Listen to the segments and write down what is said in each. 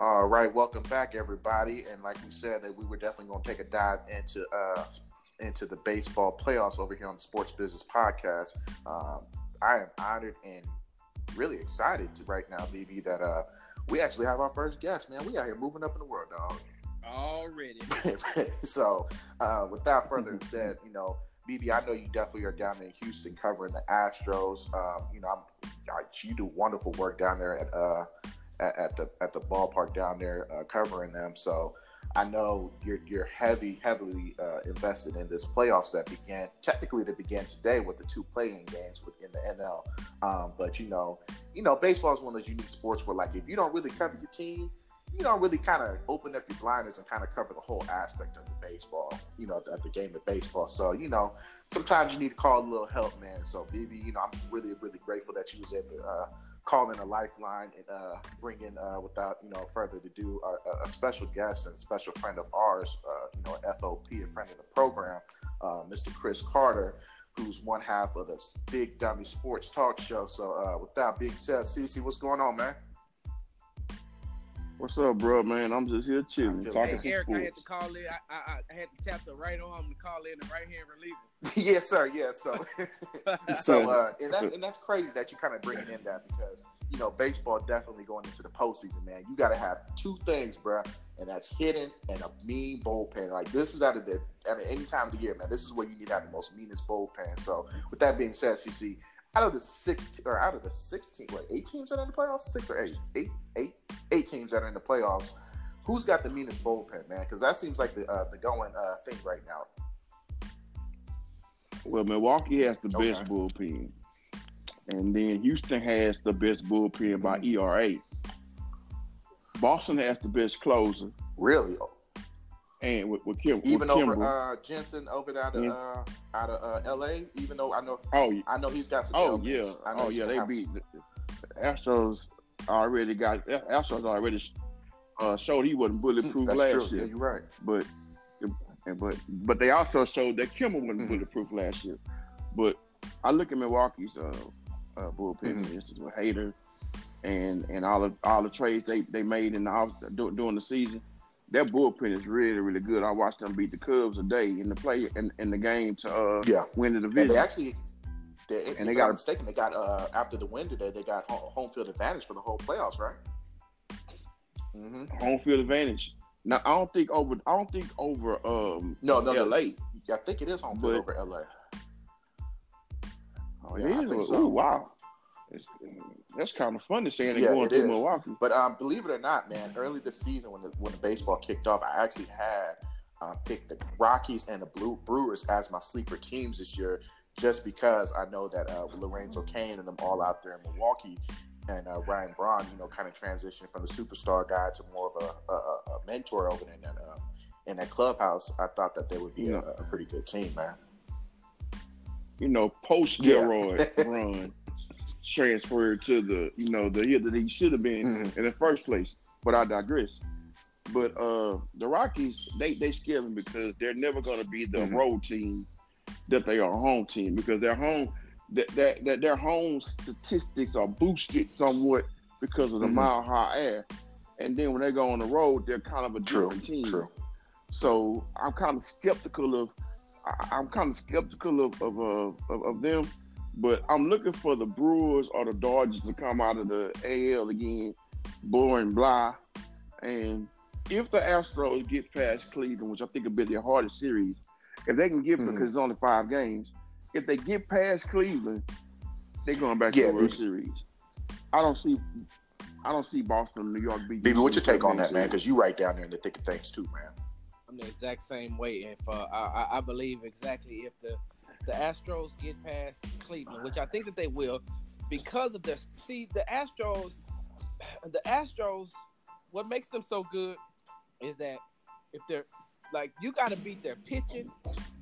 All right, welcome back, everybody. And like we said, that we were definitely going to take a dive into uh, into the baseball playoffs over here on the Sports Business Podcast. Um, I am honored and really excited to right now, BB, that uh, we actually have our first guest. Man, we out here moving up in the world, dog. Already. so, uh, without further said, you know, BB, I know you definitely are down in Houston covering the Astros. Um, you know, I'm, I, you do wonderful work down there at uh, at, at the at the ballpark down there uh, covering them. So I know you're you're heavy heavily uh, invested in this playoffs that began technically that began today with the two playing games within the NL. Um, but you know, you know, baseball is one of those unique sports where like if you don't really cover your team, you don't really kind of open up your blinders and kind of cover the whole aspect of the baseball, you know, the, the game of baseball. So, you know, sometimes you need to call a little help, man. So, BB, you know, I'm really, really grateful that you was able to uh, call in a lifeline and uh, bring in, uh, without, you know, further ado, a, a special guest and special friend of ours, uh, you know, FOP, a friend of the program, uh, Mr. Chris Carter, who's one half of the Big Dummy Sports Talk Show. So, uh, with that being said, CC, what's going on, man? What's up, bro, man? I'm just here chilling, talking hey, Eric, sports. I had to call in. I, I, I, had to tap the right arm to call in the right hand reliever. yes, sir. Yes, so so uh, and that and that's crazy that you kind of bringing in that because you know baseball definitely going into the postseason, man. You got to have two things, bro, and that's hitting and a mean bullpen. Like this is out of the at any time of the year, man. This is where you need to have the most meanest bullpen. So with that being said, CC, out of the six or out of the sixteen, what eight teams that are in the playoffs? Six or eight? Eight, eight, eight teams that are in the playoffs. Who's got the meanest bullpen, man? Because that seems like the uh, the going uh, thing right now. Well, Milwaukee has the okay. best bullpen, and then Houston has the best bullpen by. ERA. Boston has the best closer. Really? And with, with Kim, even with over uh, Jansen over there out of, yeah. uh, out of uh, L.A. Even though I know, oh, I know he's got some. Oh yeah, oh yeah, they beat the, Astros. Already got Astros already uh, showed he wasn't bulletproof That's last true. year. Yeah, you're right. But but but they also showed that Kimbrel wasn't mm-hmm. bulletproof last year. But I look at Milwaukee's uh, uh, bullpen, mm-hmm. for instance, with Hader and and all of all the trades they, they made in the off, during the season their bullpen is really, really good. I watched them beat the Cubs a day in the play in, in the game to uh, yeah. win the division. And they actually, they, and they got mistaken. They got uh, after the win today, they got home field advantage for the whole playoffs, right? Mm-hmm. Home field advantage. Now I don't think over. I don't think over. Um, no, no, LA. No, I think it is home field but, over LA. Oh yeah, I think so. Ooh, wow. It's, that's kind of fun to say they're yeah, going through Milwaukee. But um, believe it or not, man, early this season when the when the baseball kicked off, I actually had um, picked the Rockies and the Blue Brewers as my sleeper teams this year, just because I know that uh, Lorenzo Cain and them all out there in Milwaukee, and uh, Ryan Braun, you know, kind of transitioned from the superstar guy to more of a, a, a mentor over in that uh, in that clubhouse. I thought that they would be yeah. a, a, pretty good team, man. You know, post steroid yeah. run transferred to the you know the year that he should have been mm-hmm. in the first place. But I digress. But uh the Rockies, they they scare me because they're never going to be the mm-hmm. road team that they are home team because their home that that, that their home statistics are boosted somewhat because of the mm-hmm. mile high air. And then when they go on the road, they're kind of a true, different team. True. So I'm kind of skeptical of I'm kind of skeptical of of, uh, of, of them but I'm looking for the Brewers or the Dodgers to come out of the AL again, boring blah. And if the Astros get past Cleveland, which I think will be their hardest series, if they can get mm-hmm. because it's only five games, if they get past Cleveland, they're going back yeah, to the World Series. I don't see, I don't see Boston, New York beating. Baby, what's your take on that, man? Because you right down there in the thick of things too, man. I'm the exact same way. If uh, I, I believe exactly if the the Astros get past Cleveland, which I think that they will, because of their see the Astros, the Astros, what makes them so good is that if they're like you got to beat their pitching,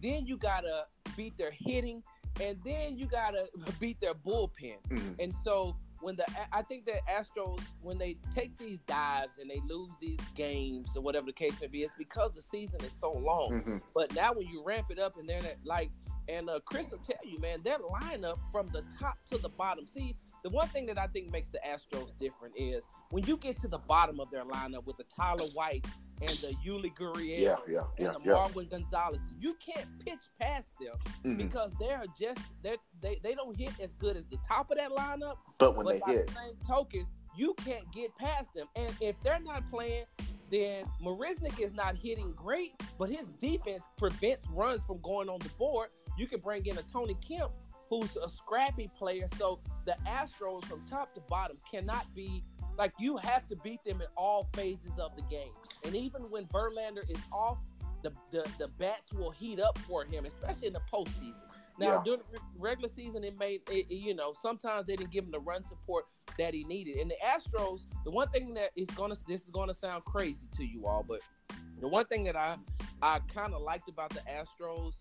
then you got to beat their hitting, and then you gotta beat their bullpen. Mhm. And so when the I think that Astros when they take these dives and they lose these games or whatever the case may be, it's because the season is so long. Mhm. But now when you ramp it up and they're like, and uh, Chris will tell you, man, their lineup from the top to the bottom. See, the one thing that I think makes the Astros different is when you get to the bottom of their lineup with the Tyler White and the Yuli Gurriel Yeah, yeah, and the yeah. Marwin Gonzalez, you can't pitch past them Mhm. because they're just they're, they they don't hit as good as the top of that lineup. But when but they hit, the same token, you can't get past them. And if they're not playing, then Marisnick is not hitting great, but his defense prevents runs from going on the board. You can bring in a Tony Kemp, who's a scrappy player. So the Astros from top to bottom cannot be like you have to beat them in all phases of the game. And even when Verlander is off, the, the, the bats will heat up for him, especially in the postseason. Now Yeah. during the regular season, it made it, you know sometimes they didn't give him the run support that he needed. And the Astros, the one thing that is gonna this is gonna sound crazy to you all, but the one thing that I I kind of liked about the Astros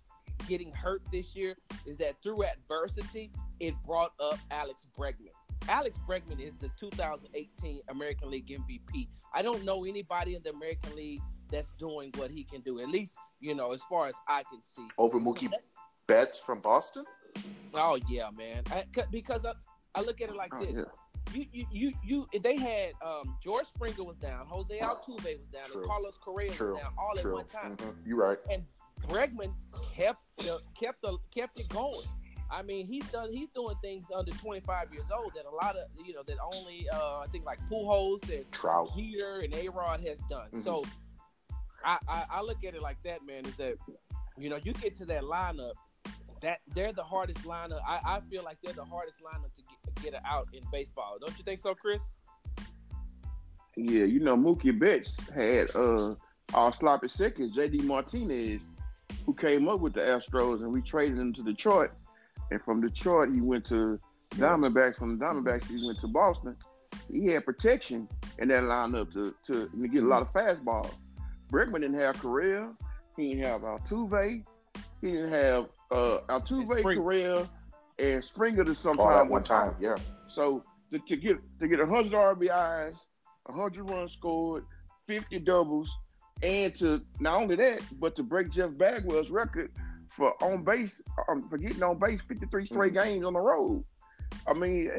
getting hurt this year is that through adversity, it brought up Alex Bregman. Alex Bregman is the 2018 American League MVP. I don't know anybody in the American League that's doing what he can do. At least, you know, as far as I can see. over Mookie Betts from Boston. Oh yeah, man. I, c- because I, I look at it like Oh, this. yeah. You, you, you, you. They had um, George Springer was down, Jose Altuve was down, True. and Carlos Correa True, was down, all at one time. Mhm. You're right. And Bregman kept the, kept the, kept it going. I mean, he's done. He's doing things under 25 years old that a lot of you know that only uh, I think like Pujols and Trout. Jeter and A Rod has done. Mhm. So I, I I look at it like that, man. Is that you know you get to that lineup that they're the hardest lineup. I, I feel like they're the hardest lineup to get, get out in baseball. Don't you think so, Chris? Yeah, you know, Mookie Betts had uh our sloppy seconds, JD Martinez, who came up with the Astros, and we traded him to Detroit. And from Detroit, he went to Diamondbacks. From the Diamondbacks, he went to Boston. He had protection in that lineup to to, to get a lot of fastballs. Bregman didn't have Correa. He didn't have Altuve. He didn't have uh, Altuve, And Springer. Correa, and Springer to All sometime at one time. Yeah. so to, to get to get hundred RBIs, hundred runs scored, fifty doubles, and to not only that, but to break Jeff Bagwell's record for on base, um, for getting on base fifty three straight Mm-hmm. games on the road. I mean,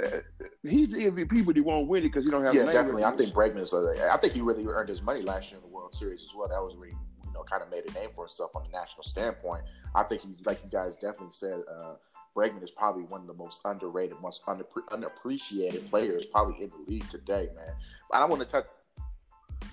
uh, uh, he's the MVP, but he won't win it because he don't have. Yeah, definitely. I think recognition. Bregman is. A, I think he really earned his money last year in the World Series as well. That was he, you know, kind of made a name for himself on the national standpoint. I think he's like you guys definitely said. Uh, Bregman is probably one of the most underrated, most underpre- unappreciated players probably in the league today, man. But I want to touch.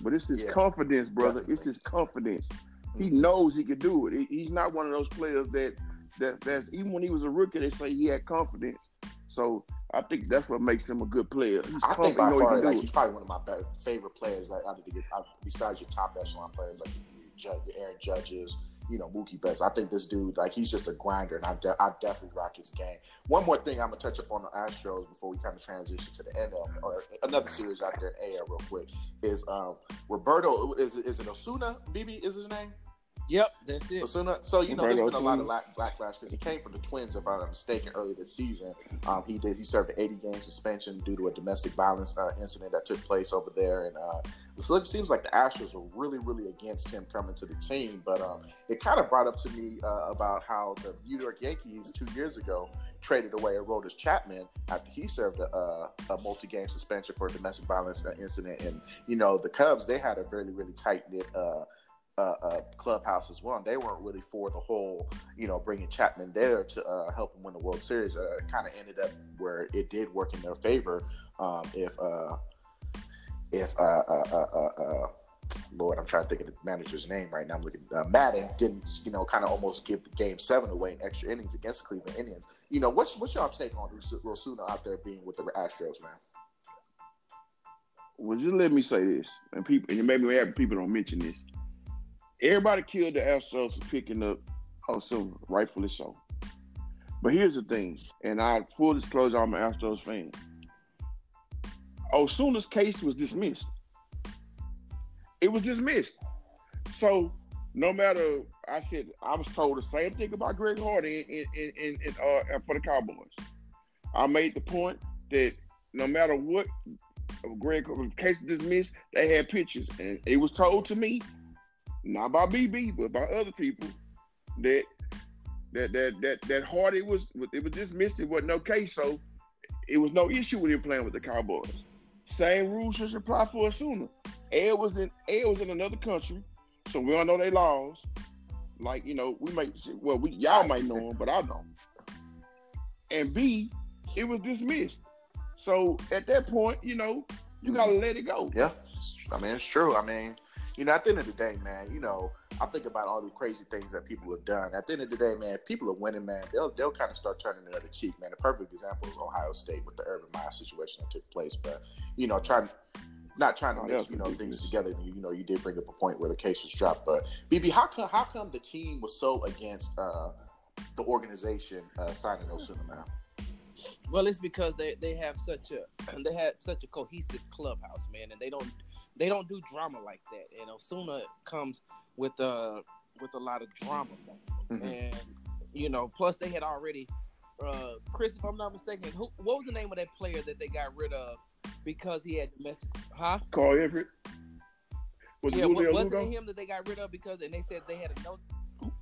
But it's his Yeah, confidence, brother. definitely. It's his confidence. He Mhm. knows he could do it. He's not one of those players that that that's even when he was a rookie, they say he had confidence. So I think that's what makes him a good player. He's I think by he he far, like he's probably one of my favorite players. Like, I think besides your top echelon players, like your Aaron Judges, you know Mookie Betts. I think this dude, like, he's just a grinder, and I, de- I definitely rock his game. One more thing, I'm gonna touch up on the Astros before we kind of transition to the NL or another series out there in AL real quick. Is um, Roberto? Is is it Osuna? BB is his name? Yep, that's it. Osuna. So you know, there's been a lot of backlash because he came from the Twins, if I'm not mistaken, earlier this season. Um, he did. He served an 80 game suspension due to a domestic violence uh, incident that took place over there, and uh, so it seems like the Astros were really, really against him coming to the team. But um, it kind of brought up to me uh, about how the New York Yankees two years ago traded away a Aroldis Chapman after he served a, a, a multi-game suspension for a domestic violence uh, incident, and you know the Cubs they had a really, really tight knit. Uh, uh, uh, clubhouse as well. And they weren't really for the whole, you know, bringing Chapman there to uh, help him win the World Series. Uh, kind of ended up where it did work in their favor. Um, if uh, if uh, uh, uh, uh, uh, Lord, I'm trying to think of the manager's name right now. I'm looking. Uh, Maddon didn't, you know, kind of almost give the game seven away in extra innings against the Cleveland Indians. You know, what's what's y'all take on Rosuna out there being with the Astros, man? Well, just let me say this, and people, and maybe have people don't mention this. Everybody killed the Astros for picking up Osuna, rightfully so. But here's the thing, and I full disclosure, I'm an Astros fan. Osuna's case was dismissed. It was dismissed. So no matter, I said I was told the same thing about Greg Hardy in in, in, in uh, for the Cowboys. I made the point that no matter what Greg case dismissed, they had pictures, and it was told to me, not by BB, but by other people, that that that that that Hardy was it was dismissed. It wasn't okay. so it was no issue with him playing with the Cowboys. Same rules should apply for Osuna. Ed was in Ed was in another country, so we don't know their laws. Like you know, we might well we y'all might know them, but I don't. And B, it was dismissed. So at that point, you know, you gotta mm-hmm. let it go. Yeah, I mean it's true. I mean, you know, at the end of the day, man, you know, I think about all the crazy things that people have done. At the end of the day, man, people are winning, man, they'll they'll kind of start turning the other cheek, man. A perfect example is Ohio State with the Urban Meyer situation that took place. But you know, trying not trying to oh, mix you know things together. You, you know, you did bring up a point where the case was dropped. But BB, how come how come the team was so against uh, the organization uh, signing Osuna now? Well, it's because they, they have such a they have such a cohesive clubhouse, man, and they don't they don't do drama like that. And Osuna comes with uh with a lot of drama, mm-hmm. and you know, plus they had already uh Chris, if I'm not mistaken, who what was the name of that player that they got rid of because he had domestic? Huh? Carl Everett. Was yeah, wasn't it him that they got rid of because and they said they had a no,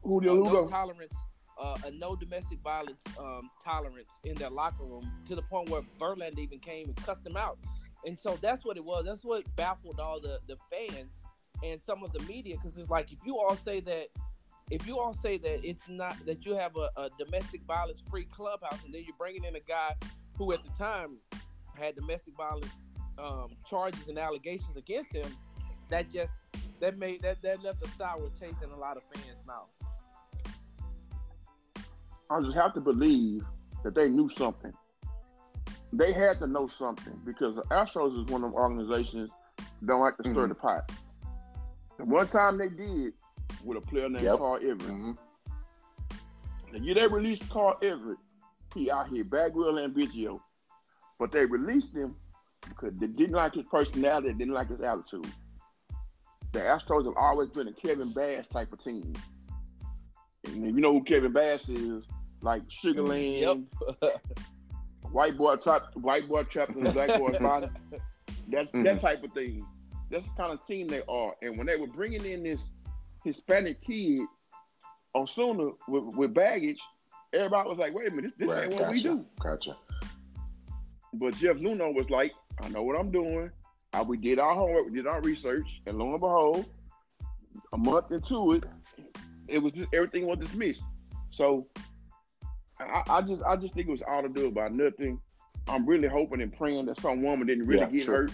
Julio uh, no tolerance uh, a no domestic violence um, tolerance in their locker room to the point where Verlander even came and cussed them out. And so that's what it was. That's what baffled all the, the fans and some of the media because it's like if you all say that if you all say that it's not that you have a, a domestic violence free clubhouse and then you're bringing in a guy who at the time had domestic violence um, charges and allegations against him, that just that made that that left a sour taste in a lot of fans' mouths. I just have to believe that they knew something. They had to know something because the Astros is one of them organizations don't like to stir mm-hmm. the pot. The one time they did with a player named yep. Carl Everett. Mm-hmm. The year they released Carl Everett, he out here Bagwell and Biggio. But they released him because they didn't like his personality, they didn't like his attitude. The Astros have always been a Kevin Bass type of team. And if you know who Kevin Bass is, like Sugarland, yep. white boy trapped, white boy trapped in the black boy's body. That mm-hmm. that type of thing. That's the kind of team they are. And when they were bringing in this Hispanic kid, Osuna with, with baggage, everybody was like, "Wait a minute, this, this right, ain't what we do." Gotcha. But Jeff Luhnow was like, "I know what I'm doing. I, we did our homework, we did our research, and lo and behold, a month into it, it was just everything was dismissed. So I, I, just I just think it was all to do about nothing. I'm really hoping and praying that some woman didn't really yeah, get true. hurt.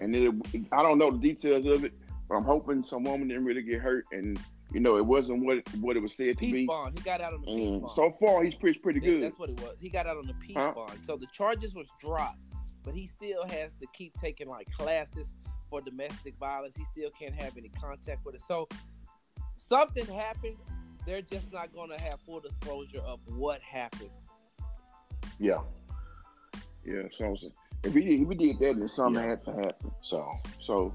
And it, I don't know the details of it, but I'm hoping some woman didn't really get hurt and you know, it wasn't what what it was said peace to be. bond. He got out on the peace bond. So far, he's pretty pretty good. That's what it was. He got out on the peace huh? bond. So the charges was dropped, but he still has to keep taking like classes for domestic violence. He still can't have any contact with it. So something happened they're just not going to have full disclosure of what happened. Yeah. Yeah. So if we if we did that, then something yeah. had to happen. So so,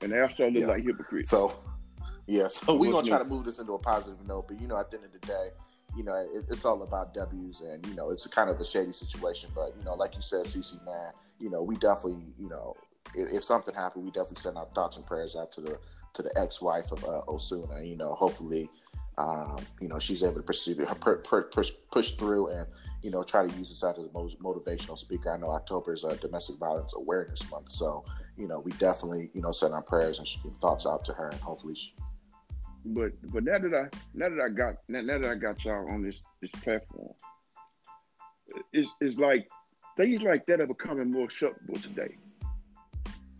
and they also look yeah. like hypocrites. So yeah. So we're gonna try to move this into a positive note, but you know, at the end of the day. You know, it, it's all about W's, and you know, it's a kind of a shady situation. But you know, like you said, CC man, you know, we definitely, you know, if, if, something happened, we definitely send our thoughts and prayers out to the to the ex-wife of uh, Osuna. You know, hopefully, um, you know, she's able to pursue, push, push through and, you know, try to use this as a motivational speaker. I know October is a domestic violence awareness month. So, you know, we definitely, you know, send our prayers and thoughts out to her and hopefully she, but but now that I now that I got now, that I got y'all on this this platform, it's it's like things like that are becoming more acceptable today.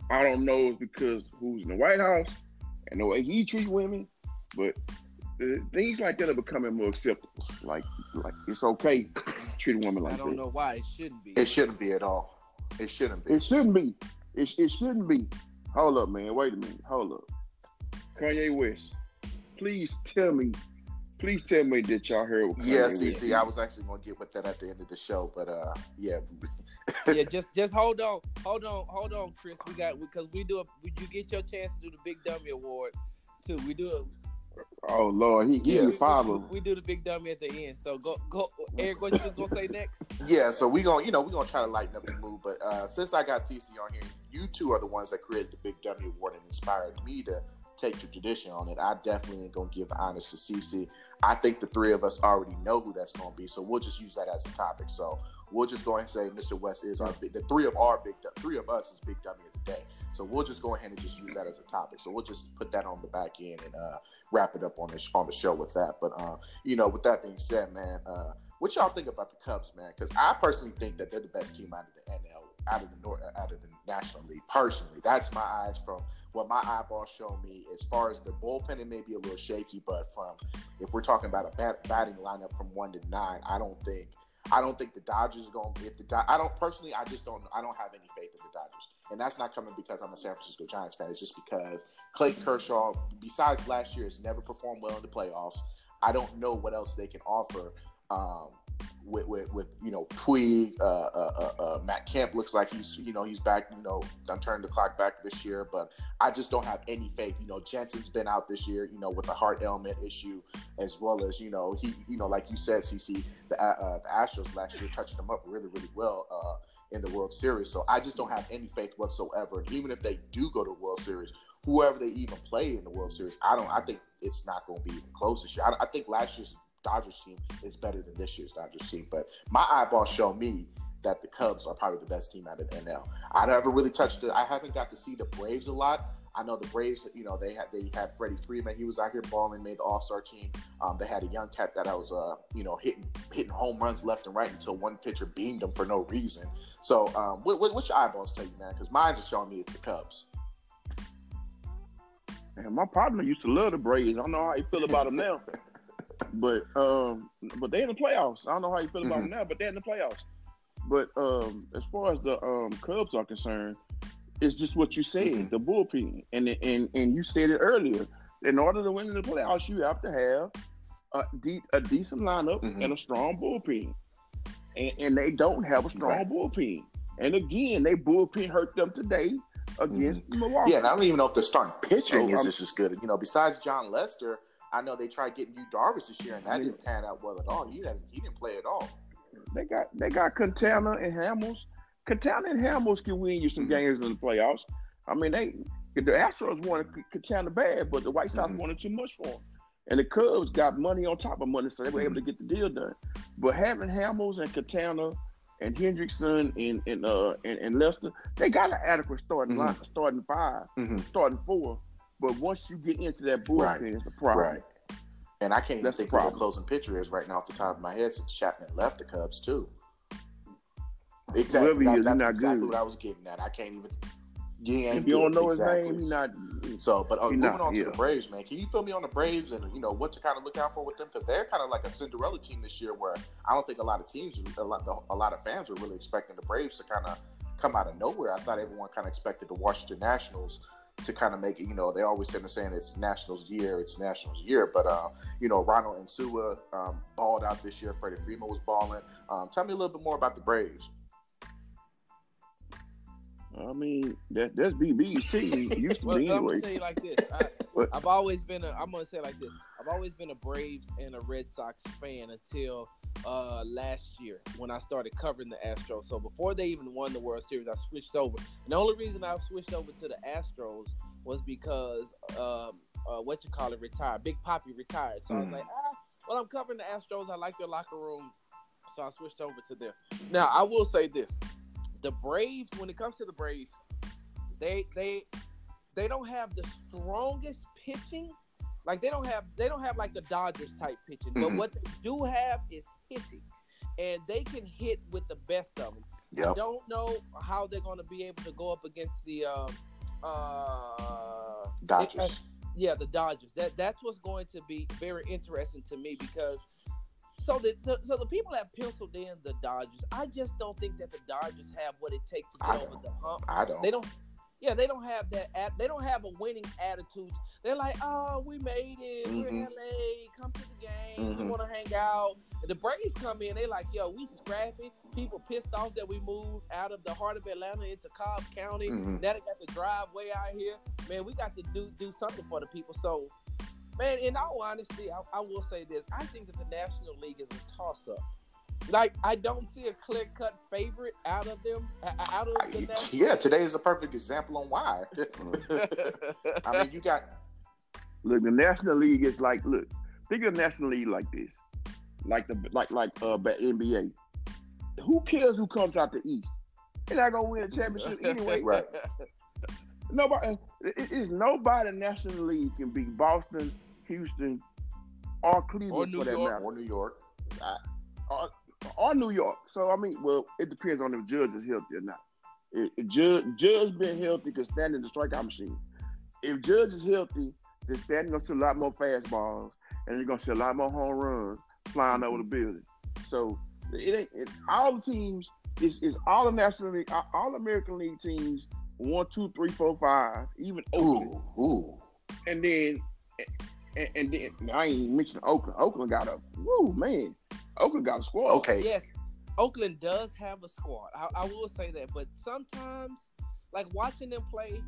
I don't know if because who's in the White House and the way he treat women, but things like that are becoming more acceptable. Like, like it's okay to treat a woman like that. I don't that. know why it shouldn't be. It shouldn't be at all. It shouldn't be. It shouldn't be. It, it shouldn't be. Hold up, man. Wait a minute. Hold up. Kanye West, please tell me. Please tell me that y'all heard. What yeah, see, I was actually gonna get with that at the end of the show, but uh, yeah. yeah, just just hold on, hold on, hold on, Chris. We got because we do a. You get your chance to do the Big Dummy Award too. We do Oh Lord, he he Yes. father. We do the big dummy at the end. So go go Eric, what you was gonna say next? Yeah, so we gonna you know we're gonna try to lighten up the mood, but uh, since I got CC on here, you two are the ones that created the Big Dummy Award and inspired me to take the tradition on it. I definitely ain't gonna give the honors to CC. I think the three of us already know who that's gonna be, so we'll just use that as a topic. So we'll just go ahead and say Mr. West is our big. The three of our big, three of us is Big Dummy of day. So we'll just go ahead and just use that as a topic. So we'll just put that on the back end and uh, wrap it up on the on the show with that. But uh, you know, with that being said, man, uh, what y'all think about the Cubs, man? Because I personally think that they're the best team out of the NL, out of the North, out of the National League. Personally, that's my eyes from what my eyeballs show me. As far as the bullpen, it may be a little shaky, but from if we're talking about a bat, batting lineup from one to nine, I don't think. I don't think the Dodgers are going. To. If the Do- I don't personally, I just don't. I don't have any faith in the Dodgers, and that's not coming because I'm a San Francisco Giants fan. It's just because Clayton Kershaw, besides last year, has never performed well in the playoffs. I don't know what else they can offer. Um, with, with, with you know Puig, uh, uh, uh, uh, Matt Kemp looks like he's you know he's back you know done turned the clock back this year, but I just don't have any faith. You know Jansen's been out this year, you know with a heart ailment issue, as well as you know he you know like you said, CC the uh, uh, the Astros last year touched them up really really well in the World Series. So I just don't have any faith whatsoever. And even if they do go to the World Series, whoever they even play in the World Series, I don't. I think it's not going to be even close this year. I, I think last year's Dodgers team is better than this year's Dodgers team. But my eyeballs show me that the Cubs are probably the best team out of the NL. I never really touched it. I haven't got to see the Braves a lot. I know the Braves, you know, they had they had Freddie Freeman. He was out here balling, made the All Star team. Um, they had a young cat that I was, uh, you know, hitting hitting home runs left and right until one pitcher beamed him for no reason. So, um, what, what what's your eyeballs tell you, man? Because mine's are showing me it's the Cubs. Man, my partner used to love the Braves. I don't know how you feel about them now, but um, but they in the playoffs. I don't know how you feel about them now, but they're in the playoffs. But um, as far as the um, Cubs are concerned, it's just what you said, Mhm. the bullpen, and and and you said it earlier. In order to win in the playoffs, you have to have a, de- a decent lineup Mhm. and a strong bullpen, and, and they don't have a strong Right. bullpen. And again, they bullpen hurt them today against Milwaukee. Yeah, and I don't even know if the starting pitching So, is um, just as good. You know, besides Jon Lester, I know they tried getting Yu Darvish this year, and that didn't pan out well at all. He didn't he didn't play at all. They got they got Quintana and Hamels. Quintana and Hamels can win you some Mhm. games in the playoffs. I mean, they the Astros wanted Quintana bad, but the White Sox Mhm. wanted too much for him. And the Cubs got money on top of money, so they were able to get the deal done. But having Hamels and Quintana and Hendrickson and and uh and, and Lester, they got an adequate starting Mhm. line, starting 5 Mhm. starting four. But once you get into that bullpen, Right. it's the problem. Right. And I can't even That's the think the problem. closing pitcher is right now off the top of my head since Chapman left the Cubs too. Exactly. That- that's not exactly good. what I was getting at. I can't even. He ain't If you don't know exactly. his name, he's not. So, but uh, moving not, on to the Braves, man. Can you fill me on the Braves and you know what to kind of look out for with them because they're kind of like a Cinderella team this year, where I don't think a lot of teams, a lot, a lot of fans are really expecting the Braves to kind of come out of nowhere. I thought everyone kind of expected the Washington Nationals to kind of make it. You know, they always tend to saying it's Nationals year, it's Nationals year, but uh, you know, Ronald Acuña um, balled out this year. Freddie Freeman was balling. Um, tell me a little bit more about the Braves. I mean, that that's BB's team. Used to Well, be I'm anyway. gonna tell you like this. I, I've always been a. I'm gonna say like this. I've always been a Braves and a Red Sox fan until uh, last year when I started covering the Astros. So before they even won the World Series, I switched over. And the only reason I switched over to the Astros was because um, uh, what you call it retired. Big Poppy retired. So I was Mhm. like, ah, well, I'm covering the Astros. I like their locker room, so I switched over to them. Now I will say this: the Braves, when it comes to the Braves, they they they don't have the strongest pitching. Like they don't have they don't have like the Dodgers type pitching. But Mhm. what they do have is hitting. And they can hit with the best of them. I don't know how they're going to be able to go up against the um uh Dodgers. yeah, the Dodgers. That that's what's going to be very interesting to me because so the, the so the people that penciled in the Dodgers, I just don't think that the Dodgers have what it takes to get over the hump. I don't. They don't. Yeah, they don't have that. At, they don't have a winning attitude. They're like, oh, we made it. We're in. LA. Come to the game. We Mhm. want to hang out. The Braves come in. They're like, yo, we scrappy. People pissed off that we moved out of the heart of Atlanta into Cobb County. Mhm. Now they got the drive way out here. Man, we got to do do something for the people. So Man, in all honesty, I, I will say this: I think that the National League is a toss-up. Like I don't see a clear-cut favorite out of them. Out of the National yeah, today is a perfect example on why. I mean, you got look. The National League is like look. Think of the National League like this, like the like like uh NBA. Who cares who comes out the East? They're not gonna win a championship anyway. right. Nobody. It is nobody. National League can beat Boston, Houston, or Cleveland or New for that York. matter, or New York. or, or New York. So I mean, well, it depends on if Judge is healthy or not. If, if Judge Judge being healthy can stand in the strikeout machine. If Judge is healthy, then Stanton gonna see a lot more fastballs, and you're gonna see a lot more home runs flying over the mm-hmm. building. So it ain't it, all the teams. It's, it's all the National League, all American League teams. One, two, three, four, five. Even Oakland, Ooh, ooh. and then and, and then I ain't even mentioning Oakland. Oakland got a woo man. Oakland got a squad. Okay. Yes, Oakland does have a squad. I, I will say that, but sometimes, like watching them play,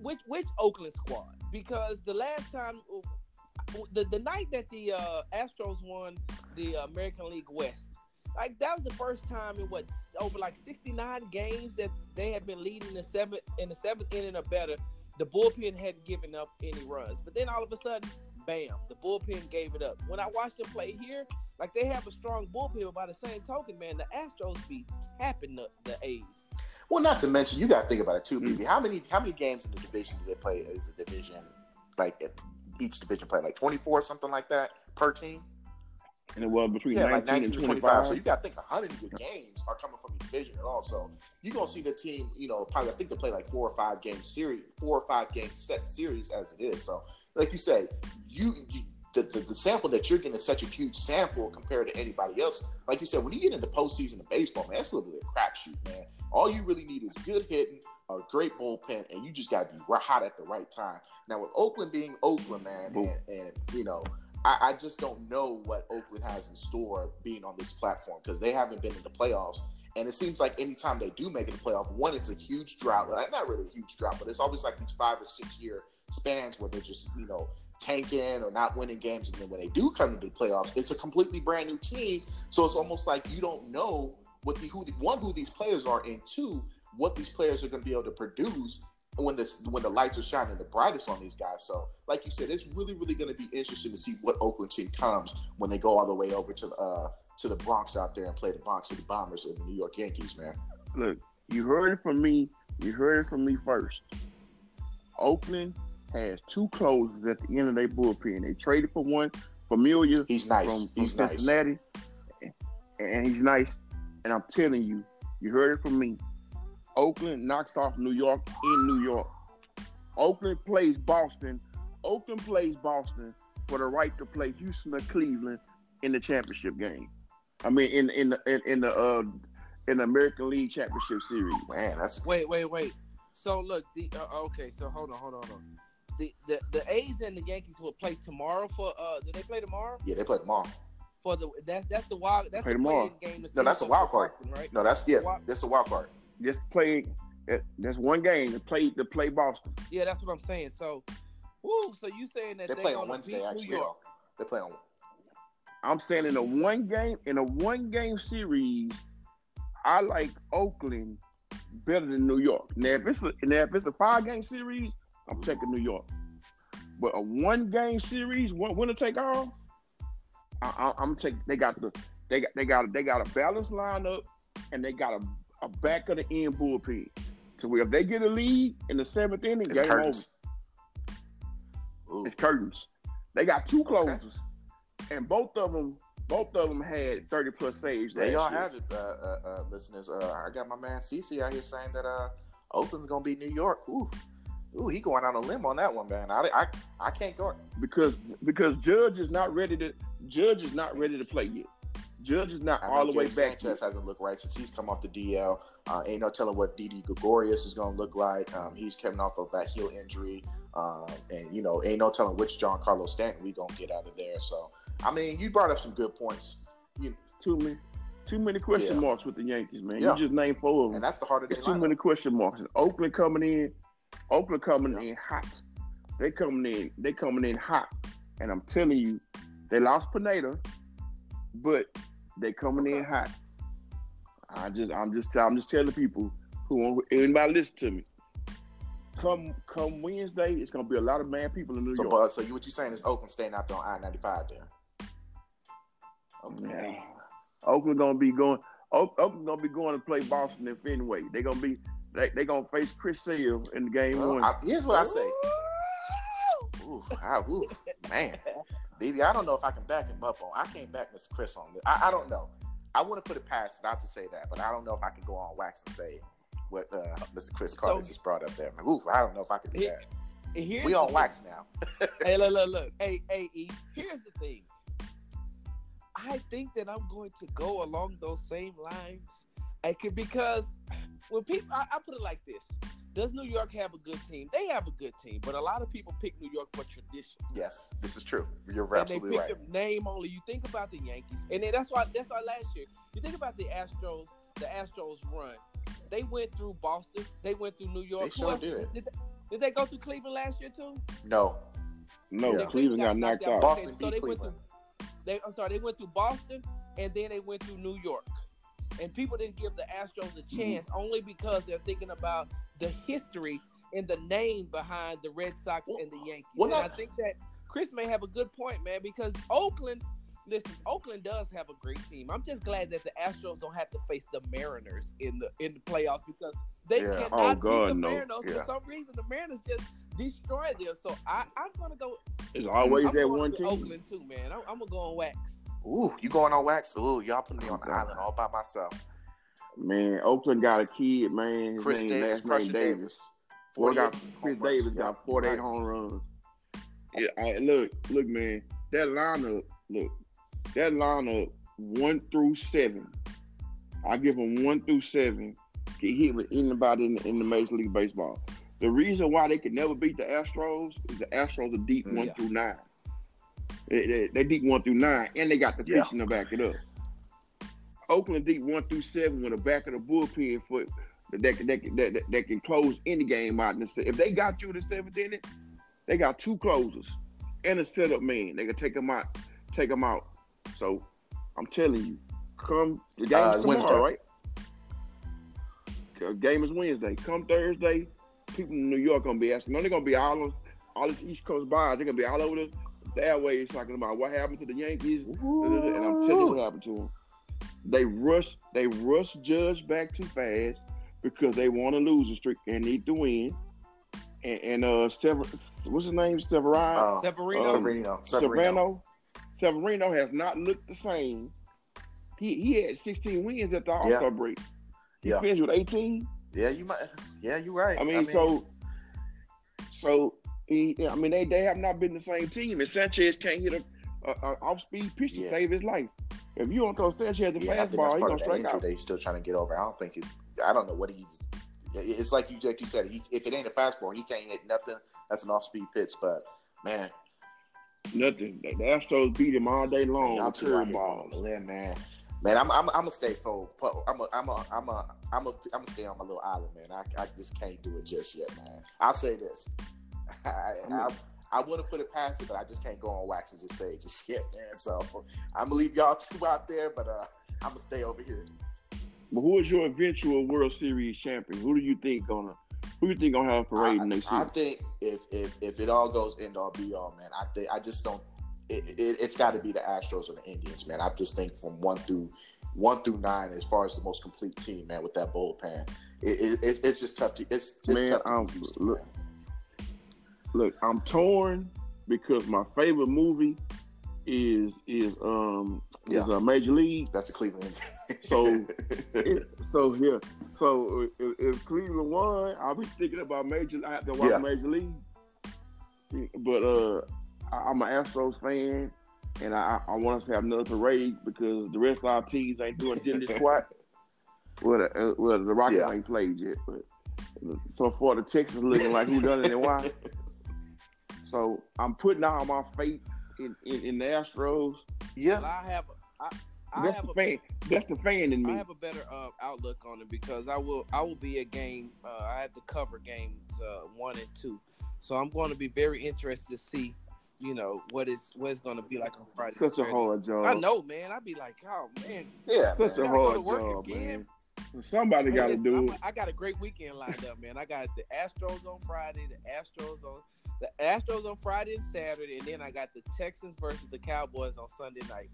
which which Oakland squad? Because the last time, the the night that the uh, Astros won the American League West, like that was the first time in what over like 69 games that they had been leading the seventh in the seventh inning or better. The bullpen hadn't given up any runs, but then all of a sudden, bam, the bullpen gave it up. When I watched them play here, like they have a strong bullpen, but by the same token, man, the Astros be tapping the, the A's. Well, not to mention, you got to think about it too. Mm. BB. How many how many games in the division do they play as a division? Like each division play like twenty four, something like that per team. And it was between Yeah, 19, like nineteen and 25. twenty five. So you got to think hundred of your games are coming from the division, at all. So you're gonna see the team. You know, probably I think they play like four or five game series, four or five game set series as it is. So, like you said, you. you the, the, the sample that you're getting is such a huge sample compared to anybody else. Like you said, when you get into postseason of baseball, man, that's literally a crapshoot, man. All you really need is good hitting, a great bullpen, and you just got to be hot at the right time. Now, with Oakland being Oakland, man, and, and you know, I, I just don't know what Oakland has in store being on this platform because they haven't been in the playoffs. And it seems like anytime they do make it to the playoff, one, it's a huge drought. Like, Not really a huge drought, but it's always like these five or six year spans where they're just, you know, tanking or not winning games. And then when they do come into the playoffs, it's a completely brand new team. So it's almost like you don't know what the who the, one who these players are, and two what these players are going to be able to produce when this when the lights are shining the brightest on these guys. So, like you said, it's really really going to be interesting to see what Oakland team comes when they go all the way over to uh to the Bronx out there and play the Bronx City Bombers and the New York Yankees, man. Look, you heard it from me. You heard it from me first. Oakland has two closers at the end of their bullpen. They traded for one, Familia He's nice. from, from He's nice. Cincinnati, and he's nice. And I'm telling you, you heard it from me. Oakland knocks off New York in New York. Oakland plays Boston. Oakland plays Boston for the right to play Houston or Cleveland in the championship game. I mean, in in the in, in the uh, in the American League Championship Series. Man, that's Wait, wait, wait. So look, the uh, okay. So hold on, hold on, hold on. The, the the A's and the Yankees will play tomorrow for uh. Do they play tomorrow yeah. They play tomorrow. for the that's that's the wild that's Play the tomorrow. game. to No, that's a wild card. Boston, right? No, that's yeah. Why- That's a wild card. Just play. that- That's one game to play to play Boston. Yeah, that's what I'm saying. So, woo. So you saying that They they're play on Wednesday. Actually, New they play on. I'm saying in a one game in a one game series, I like Oakland better than New York. Now if it's a, now if it's a five game series, I'm taking New York. But a one game series, one winner take all, I, I, I'm taking. They got the they got they got they got a balanced lineup, and they got a, a back of the end bullpen. So where if they get a lead in the seventh inning, It's game curtains. Ooh. over. It's curtains. They got two closers, and both of them both of them had 30 plus saves. There y'all year. have it, uh, uh, uh, listeners. Uh, I got my man CC out here saying that uh, Oakland's gonna be New York. Ooh, ooh, he going on a limb on that one, man. I, I, I can't go. because because Judge is not ready to Judge is not ready to play yet. Judge is not I all the way back. Sanchez hasn't looked right since he's come off the DL. Uh, ain't no telling what Didi Gregorius is gonna look like. Um, he's coming off of that heel injury, um, and you know, ain't no telling which Giancarlo Stanton we gonna get out of there. So, I mean, you brought up some good points. You, Too many too many question Yeah. marks with the Yankees, man. Yeah. You just named four of them, and that's the heart of the too many question marks. Oakland coming in, Oakland coming in hot. They coming in, they coming in hot. and I'm telling you, they lost Pineda, but they coming in hot. I just, I'm just, I'm just telling people who anybody listen to me. Come, come Wednesday, it's gonna be a lot of mad people in New So, York. but, so you what you saying is Oakland staying out there on I ninety five there? Okay. Yeah. Oakland gonna be going. Oak- Oakland gonna be going to play Boston in Fenway. They gonna be. They, they gonna face Chris Sale in the game Well, one. I, here's what I say. Ooh, I, ooh, man, baby, I don't know if I can back him up on. I can't back Mr. Chris on this. I, I don't know. I want to put it past not to say that, but I don't know if I can go on wax and say what uh, Mr. Chris Carter just brought up there. Ooh, I don't know if I can do Here- that. Here's We the on thing. wax now. hey, look, look, look. Hey, hey, E. Here's the thing. I think that I'm going to go along those same lines. I could because when people, I, I put it like this: Does New York have a good team? They have a good team, but a lot of people pick New York for tradition. Yes, this is true. You're And they absolutely pick right. them name only. You think about the Yankees, and then that's why that's why last year. You think about the Astros. The Astros run. They went through Boston. They went through New York. They sure did. Did they, did they go through Cleveland last year too? No, no, Yeah. Cleveland got knocked out. Boston so beat they went Cleveland. through. They, I'm sorry, they went through Boston and then they went through New York, and people didn't give the Astros a mm-hmm. chance only because they're thinking about the history and the name behind the Red Sox Well- and the Yankees. well, and I think that Chris may have a good point, man, because Oakland. Listen, Oakland does have a great team. I'm just glad that the Astros don't have to face the Mariners in the in the playoffs because they Yeah. cannot Oh, beat the no. Mariners. Yeah. For some reason, the Mariners just destroyed them. So I, I'm gonna go. It's always I'm that one team. Oakland too, man. I'm, I'm gonna go on wax. Ooh, you going on wax? Ooh, y'all put me on the island all by myself. Man, Oakland got a kid, man. His Khris name, Davis, last name Davis. Davis. 48 got Khris runs. Davis got 48 right. home runs. Yeah, I, look, look, man, that lineup, look, that lineup one through seven. I give them one through seven. Get hit with anybody in the, in the Major League Baseball. The reason why they could never beat the Astros is the Astros are deep one Yeah. through nine. They, they, they deep one through nine, and they got the Yeah. pitching to back it up. Oakland deep one through seven with a back of the bullpen foot that that, that, that, that, that can close any game out. in the If they got you in the seventh inning, they got two closers and a setup man. They can take them out, take them out. So I'm telling you, come the game Uh, is tomorrow, Wednesday. right? The game is Wednesday. Come Thursday, people in New York gonna be asking. No, they're gonna be all all this East Coast bars. They're gonna be all over the that way he's talking about what happened to the Yankees. And I'm telling you what happened to them. They rush, they rush Judge back too fast because they want to lose a streak and need to win. And, and uh, Sever, what's his name? Severino. Oh, Severino. Um, Severino. Severino. Severino. Severino has not looked the same. He he had 16 wins at the All Star Yeah. break. He Yeah. finished with 18. Yeah, you might. Yeah, you're right. I mean, so so he, I mean, they, they have not been the same team. And Sanchez can't hit a, a, a off speed pitch to Yeah. save his life. If you don't throw Sanchez the yeah, I think that's fastball, he's gonna strike out. that he's still trying to get over. I don't think it. I don't know what he's. It's like you, like you said. He, if it ain't a fastball, he can't hit nothing. That's an off-speed pitch. But man, Nothing. The Astros beat him all day long y'all with two out curveball. limb, man. Man, I'm I'm I'm gonna stay full. I'm a I'm a I'm a I'm a I'm gonna stay on my little island, man. I, I just can't do it just yet, man. I'll say this. I I, I would have put it past it, but I just can't go on wax and just say it just yet, man. So I'm gonna leave y'all two out there, but uh, I'm gonna stay over here. But who is your eventual World Series champion? Who do you think gonna who do you think gonna have a parade I, next I think if if if it all goes end all be all, man, I think I just don't. It, it, it's got to be the Astros or the Indians, man. I just think from one through one through nine, as far as the most complete team, man, with that bullpen, it, it, it, it's just tough to it's, it's Man, tough to to, look, man. Look, I'm torn because my favorite movie is is um Yeah. is uh, Major League. That's a Cleveland. So- It- so yeah, so if, if Cleveland won, I'll be thinking about Major. I have to watch Yeah. Major League. But uh, I, I'm an Astros fan, and I, I want to have another parade because the rest of our teams ain't doing diddly squat. Well, the, uh, well, the Rockets Yeah. ain't played yet, but so far the Texans looking like who done it and why. So I'm putting all my faith in, in, in the Astros. Well, yeah, I have, I, I That's have the a, fan. That's the fan in me. I have a better uh, outlook on it because I will I will be a game uh, I have to cover games uh, one and two, so I'm going to be very interested to see you know what is what it's gonna be like on Friday. Such a hard job. I know, man. I'd be like, oh man, Yeah, Such man. a to hard job, again. man. Somebody got to do it. I got a great weekend lined up, man. I got the Astros on Friday, the Astros on the Astros on Friday and Saturday, and then I got the Texans versus the Cowboys on Sunday night.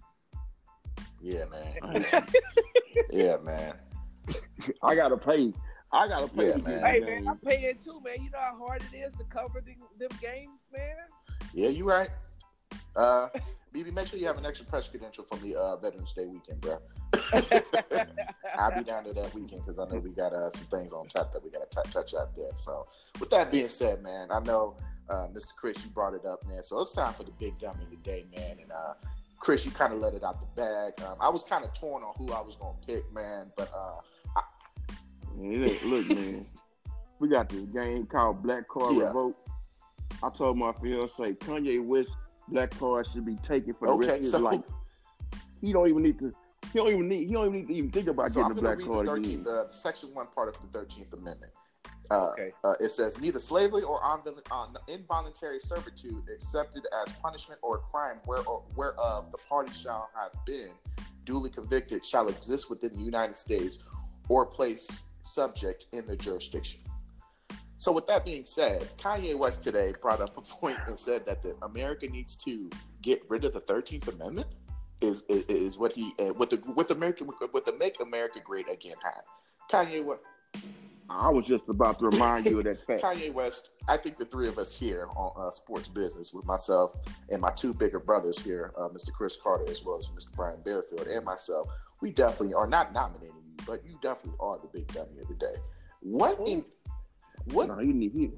Yeah, man. Yeah, man. I got to pay. I got to pay. Yeah, man. Hey man, I'm paying too, man. You know how hard it is to cover the, them games, man. Yeah, you right. Uh, BB, make sure you have an extra press credential for the uh, Veterans Day weekend, bro. I'll be down there that weekend because I know we got uh, some things on top that we got to touch out there. So, with that being said, man, I know uh, Mr. Chris, you brought it up, man. So it's time for the big dummy of the day, man. And uh, Chris, you kind of let it out the bag. Um, I was kind of torn on who I was going to pick, man, but uh, Man, look, look, man. We got this game called Black Card Yeah. Revoke. I told my fiance Kanye West Black Card should be taken for the rest Okay, of his so- life. He don't even need to. He don't even need. He don't even need to even think about so I'm getting a black read card the again. 13th, uh, section one part of the 13th Amendment. Uh, Okay. Uh, it says neither slavery or invol- involuntary servitude accepted as punishment or crime where, whereof the party shall have been duly convicted shall exist within the United States or place subject in their jurisdiction. So, with that being said, Kanye West today brought up a point and said that the America needs to get rid of the Thirteenth Amendment. Is, is is what he uh, with the with American with the Make America Great Again hat. Kanye West. I was just about to remind you of that fact. Kanye West, I think the three of us here on uh, Sports Business, with myself and my two bigger brothers here, uh, Mr. Chris Carter as well as Mr. Brian Bearfield and myself, we definitely are not nominating you, but you definitely are the big dummy of the day. What in what No, he need he,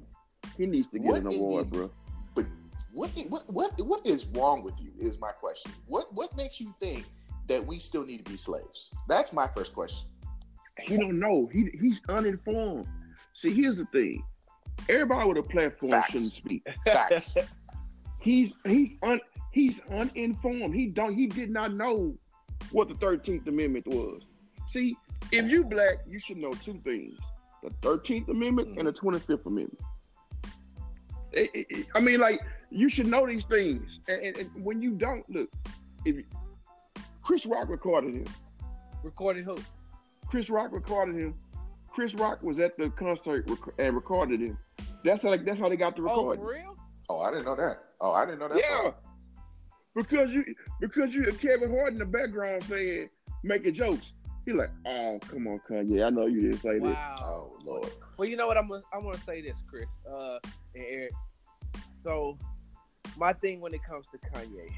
he needs to get an award, the- bro. but what what what what is wrong with you is my question. What what makes you think that we still need to be slaves? That's my first question. He don't know. He he's uninformed. See, here's the thing. Everybody with a platform Facts. shouldn't speak. Facts. He's he's un he's uninformed. He don't he did not know what the Thirteenth Amendment was. See, if you black, you should know two things: the Thirteenth Amendment and the Twenty Fifth Amendment. It- it- it- I mean, like you should know these things, and, and, and when you don't, look, if you, Chris Rock recorded him, Recording who? Chris Rock recorded him. Chris Rock was at the concert rec- and recorded him. That's how that's how they got the Oh, recording. for real? oh, I didn't know that. Oh, I didn't know that. Yeah, part. because you because you Kevin Hart in the background saying making jokes. He like, oh come on, Kanye, I know you didn't say that. Wow. Oh Lord. Well, you know what? I'm gonna I'm gonna say this, Chris, uh, and Eric. So, my thing when it comes to Kanye,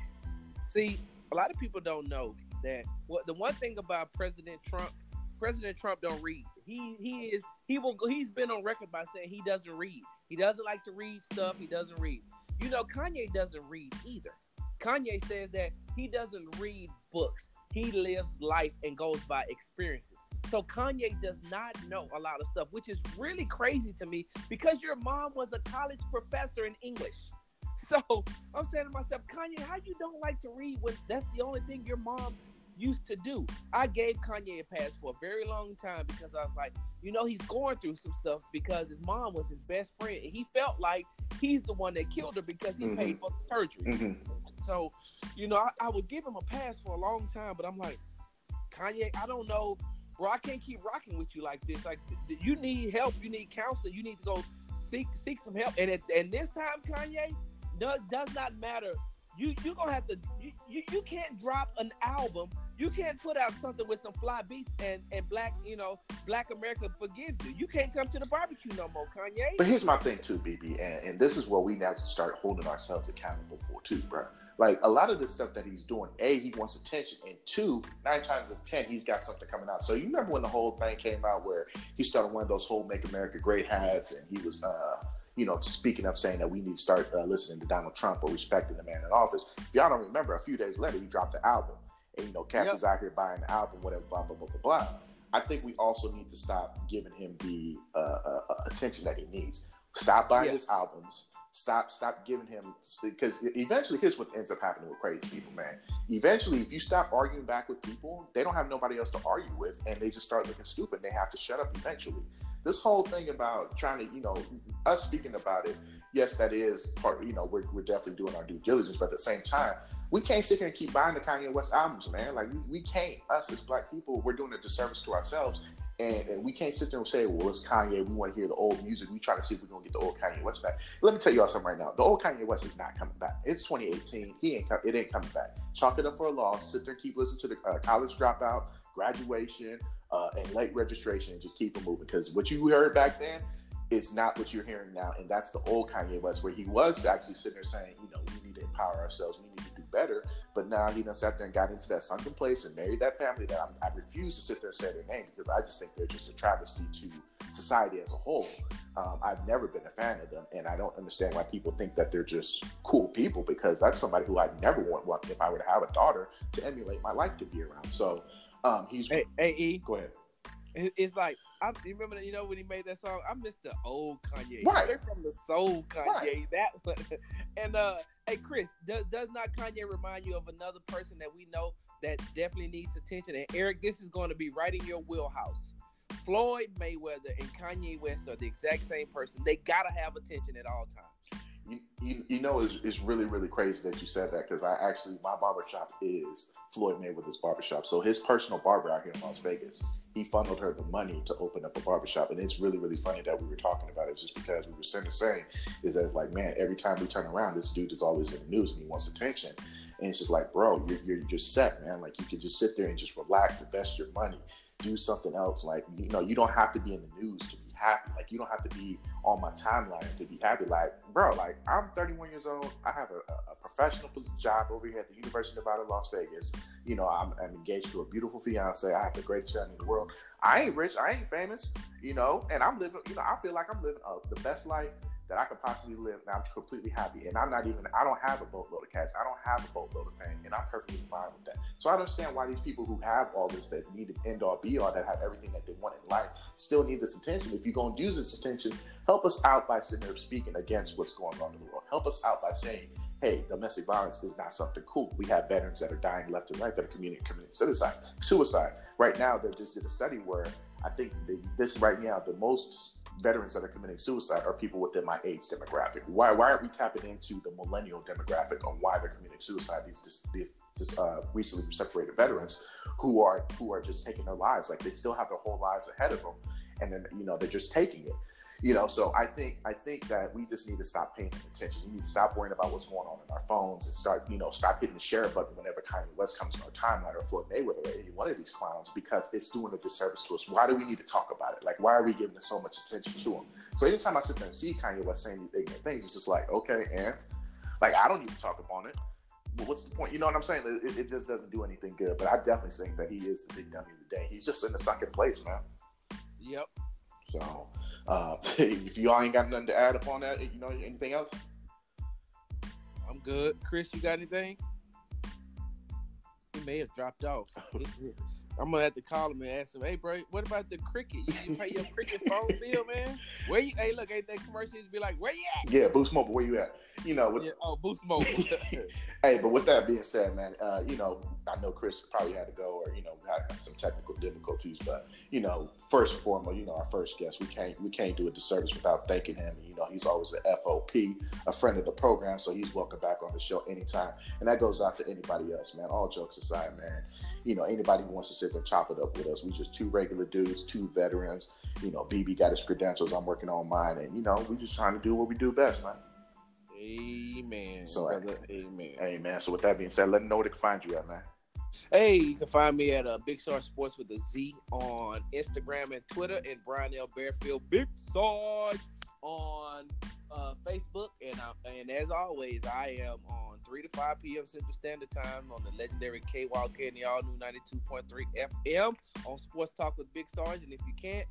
see, a lot of people don't know that. What the one thing about President Trump, President Trump don't read. He he is he will. He's been on record by saying he doesn't read. He doesn't like to read stuff. He doesn't read. You know, Kanye doesn't read either. Kanye says that he doesn't read books. He lives life and goes by experiences. So Kanye does not know a lot of stuff, which is really crazy to me because your mom was a college professor in English. So I'm saying to myself, Kanye, how you don't like to read when that's the only thing your mom used to do? I gave Kanye a pass for a very long time because I was like, you know, he's going through some stuff because his mom was his best friend. And he felt like he's the one that killed her because he Mhm. paid for the surgery. Mhm. So, you know, I, I would give him a pass for a long time, but I'm like, Kanye, I don't know, bro. I can't keep rocking with you like this. Like, th- you need help. You need counseling. You need to go seek seek some help. And at, and this time, Kanye, does does not matter. You you gonna have to. You, you you can't drop an album. You can't put out something with some fly beats and and black you know Black America forgive you. You can't come to the barbecue no more, Kanye. But here's my thing too, BB, and, and this is where we now start holding ourselves accountable for too, bro. Like a lot of the stuff that he's doing, a he wants attention, and two, nine times out of ten, he's got something coming out. So you remember when the whole thing came out where he started wearing those whole "Make America Great" hats, and he was, uh, you know, speaking up saying that we need to start uh, listening to Donald Trump or respecting the man in office. If y'all don't remember, a few days later, he dropped the album, and you know, cats Yep. is out here buying the album, whatever, blah blah blah blah blah. I think we also need to stop giving him the uh, uh, uh, attention that he needs. Stop buying Yeah. his albums. Stop, stop giving him because eventually, here's what ends up happening with crazy people, man. Eventually, if you stop arguing back with people, they don't have nobody else to argue with, and they just start looking stupid. They have to shut up eventually. This whole thing about trying to, you know, us speaking about it yes, that is part. You know, we're, we're definitely doing our due diligence, but at the same time, we can't sit here and keep buying the Kanye West albums, man. Like we, we can't. Us as black people, we're doing a disservice to ourselves. And, and, we can't sit there and say, well, it's Kanye. We want to hear the old music. We try to see if we're to get the old Kanye West back. Let me tell you all something right now. The old Kanye West is not coming back. It's 2018. He ain't it ain't coming back. Chalk it up for a loss. Sit there and keep listening to the uh, college dropout, graduation, uh, and late registration, and just keep it moving. Because what you heard back then is not what you're hearing now. And that's the old Kanye West, where he was actually sitting there saying, you know, we need to empower ourselves. We need to do better. But now he done sat there and got into that sunken place and married that family that I'm, i refuse to sit there and say their name because I just think they're just a travesty to society as a whole. Um, I've never been a fan of them, and I don't understand why people think that they're just cool people because that's somebody who I'd never want, want if I were to have a daughter to emulate my life to be around. So um, he's hey, hey E. Go ahead. It's like I remember, you know, when he made that song. I miss the old Kanye, right? They're from the soul Kanye. Right. That and uh, hey Chris, does does not Kanye remind you of another person that we know that definitely needs attention? And Eric, this is going to be right in your wheelhouse. Floyd Mayweather and Kanye West are the exact same person. They gotta have attention at all times. You, you, you know, it's, it's really, really crazy that you said that because I actually, my barbershop is Floyd Mayweather's barbershop. So his personal barber out here in Las Vegas, he funneled her the money to open up a barbershop. And it's really, really funny that we were talking about it just because we were saying saying is that it's like, man, every time we turn around, this dude is always in the news and he wants attention. And it's just like, bro, you're, you're just set, man. Like you can just sit there and just relax, invest your money, do something else. Like, you know, you don't have to be in the news to be happy. Like you don't have to be on my timeline to be happy. Like, bro, like I'm 31 years old. I have a, a professional job over here at the University of Nevada, Las Vegas. You know, I'm, I'm, engaged to a beautiful fiance. I have the greatest family in the world. I ain't rich. I ain't famous. You know, and I'm living. You know, I feel like I'm living uh, the best life that I could possibly live, and I'm completely happy. And I'm not even, I don't have a boatload of cash. I don't have a boatload of fame, and I'm perfectly fine with that. So I understand why these people who have all this, that need to end all be all, that have everything that they want in life, still need this attention. If you're going to use this attention, help us out by sitting there speaking against what's going on in the world. Help us out by saying, hey, domestic violence is not something cool. We have veterans that are dying left and right that are committing, committing suicide. Suicide. Right now, they just did a study where I think this right now, the most veterans that are committing suicide are people within my age demographic. Why why aren't we tapping into the millennial demographic on why they're committing suicide? These these just uh, recently separated veterans who are who are just taking their lives. Like they still have their whole lives ahead of them, and then you know they're just taking it. You know, so I think I think that we just need to stop paying attention. We need to stop worrying about what's going on in our phones and start, you know, stop hitting the share button whenever Kanye West comes on our timeline or Floyd Mayweather or any one of these clowns because it's doing a disservice to us. Why do we need to talk about it? Like, why are we giving so much attention to him? So anytime I sit there and see Kanye West saying these ignorant things, it's just like, okay, and like I don't to talk about it. But what's the point? You know what I'm saying? It, it just doesn't do anything good. But I definitely think that he is the big dummy of the day. He's just in the sunken place, man. Yep. So uh, if y'all ain't got nothing to add upon that, you know, anything else? I'm good. Chris, you got anything? He may have dropped off. I'm gonna have to call him and ask him, hey bro, what about the cricket? You, you pay your cricket phone bill, man? Where you hey look, ain't that commercial be like, where you at? Yeah, Boost Mobile, where you at? You know, with, yeah, oh Boost Mobile. hey, but with that being said, man, uh, you know, I know Chris probably had to go or, you know, we had some technical difficulties, but you know, first and foremost, you know, our first guest, we can't we can't do a disservice without thanking him. And, you know, he's always an FOP, a friend of the program, so he's welcome back on the show anytime. And that goes out to anybody else, man. All jokes aside, man you know, anybody who wants to sit and chop it up with us. We just two regular dudes, two veterans. You know, BB got his credentials. I'm working on mine, and you know, we just trying to do what we do best, man. Amen. So, brother, amen. Amen. So, with that being said, let them know where they can find you at, man. Hey, you can find me at uh, Big Star Sports with a Z on Instagram and Twitter, and Brian L. Bearfield Big Sarge on uh, Facebook, and I, and as always, I am on three to five p.m. Central Standard Time on the legendary KYOK and the all new ninety two point three FM on Sports Talk with Big Sarge. And if you can't,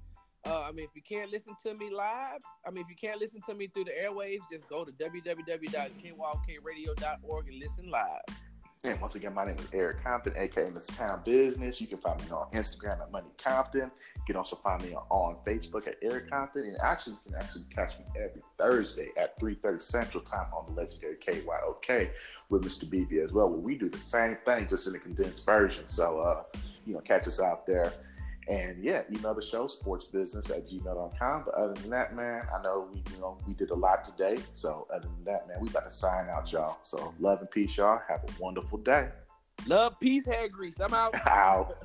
uh, I mean, if you can't listen to me live, I mean, if you can't listen to me through the airwaves, just go to www.kyokradio.org and listen live. And once again, my name is Eric Compton, aka Mr. Town Business. You can find me on Instagram at Money Compton. You can also find me on Facebook at Eric Compton. And actually, you can actually catch me every Thursday at 3:30 Central Time on the legendary KYOK with Mr. BB as well, where we do the same thing, just in a condensed version. So, uh, you know, catch us out there. And yeah, email the show, sportsbusiness at gmail.com. But other than that, man, I know we you know we did a lot today. So other than that, man, we about to sign out, y'all. So love and peace, y'all. Have a wonderful day. Love, peace, hair grease. I'm out. out.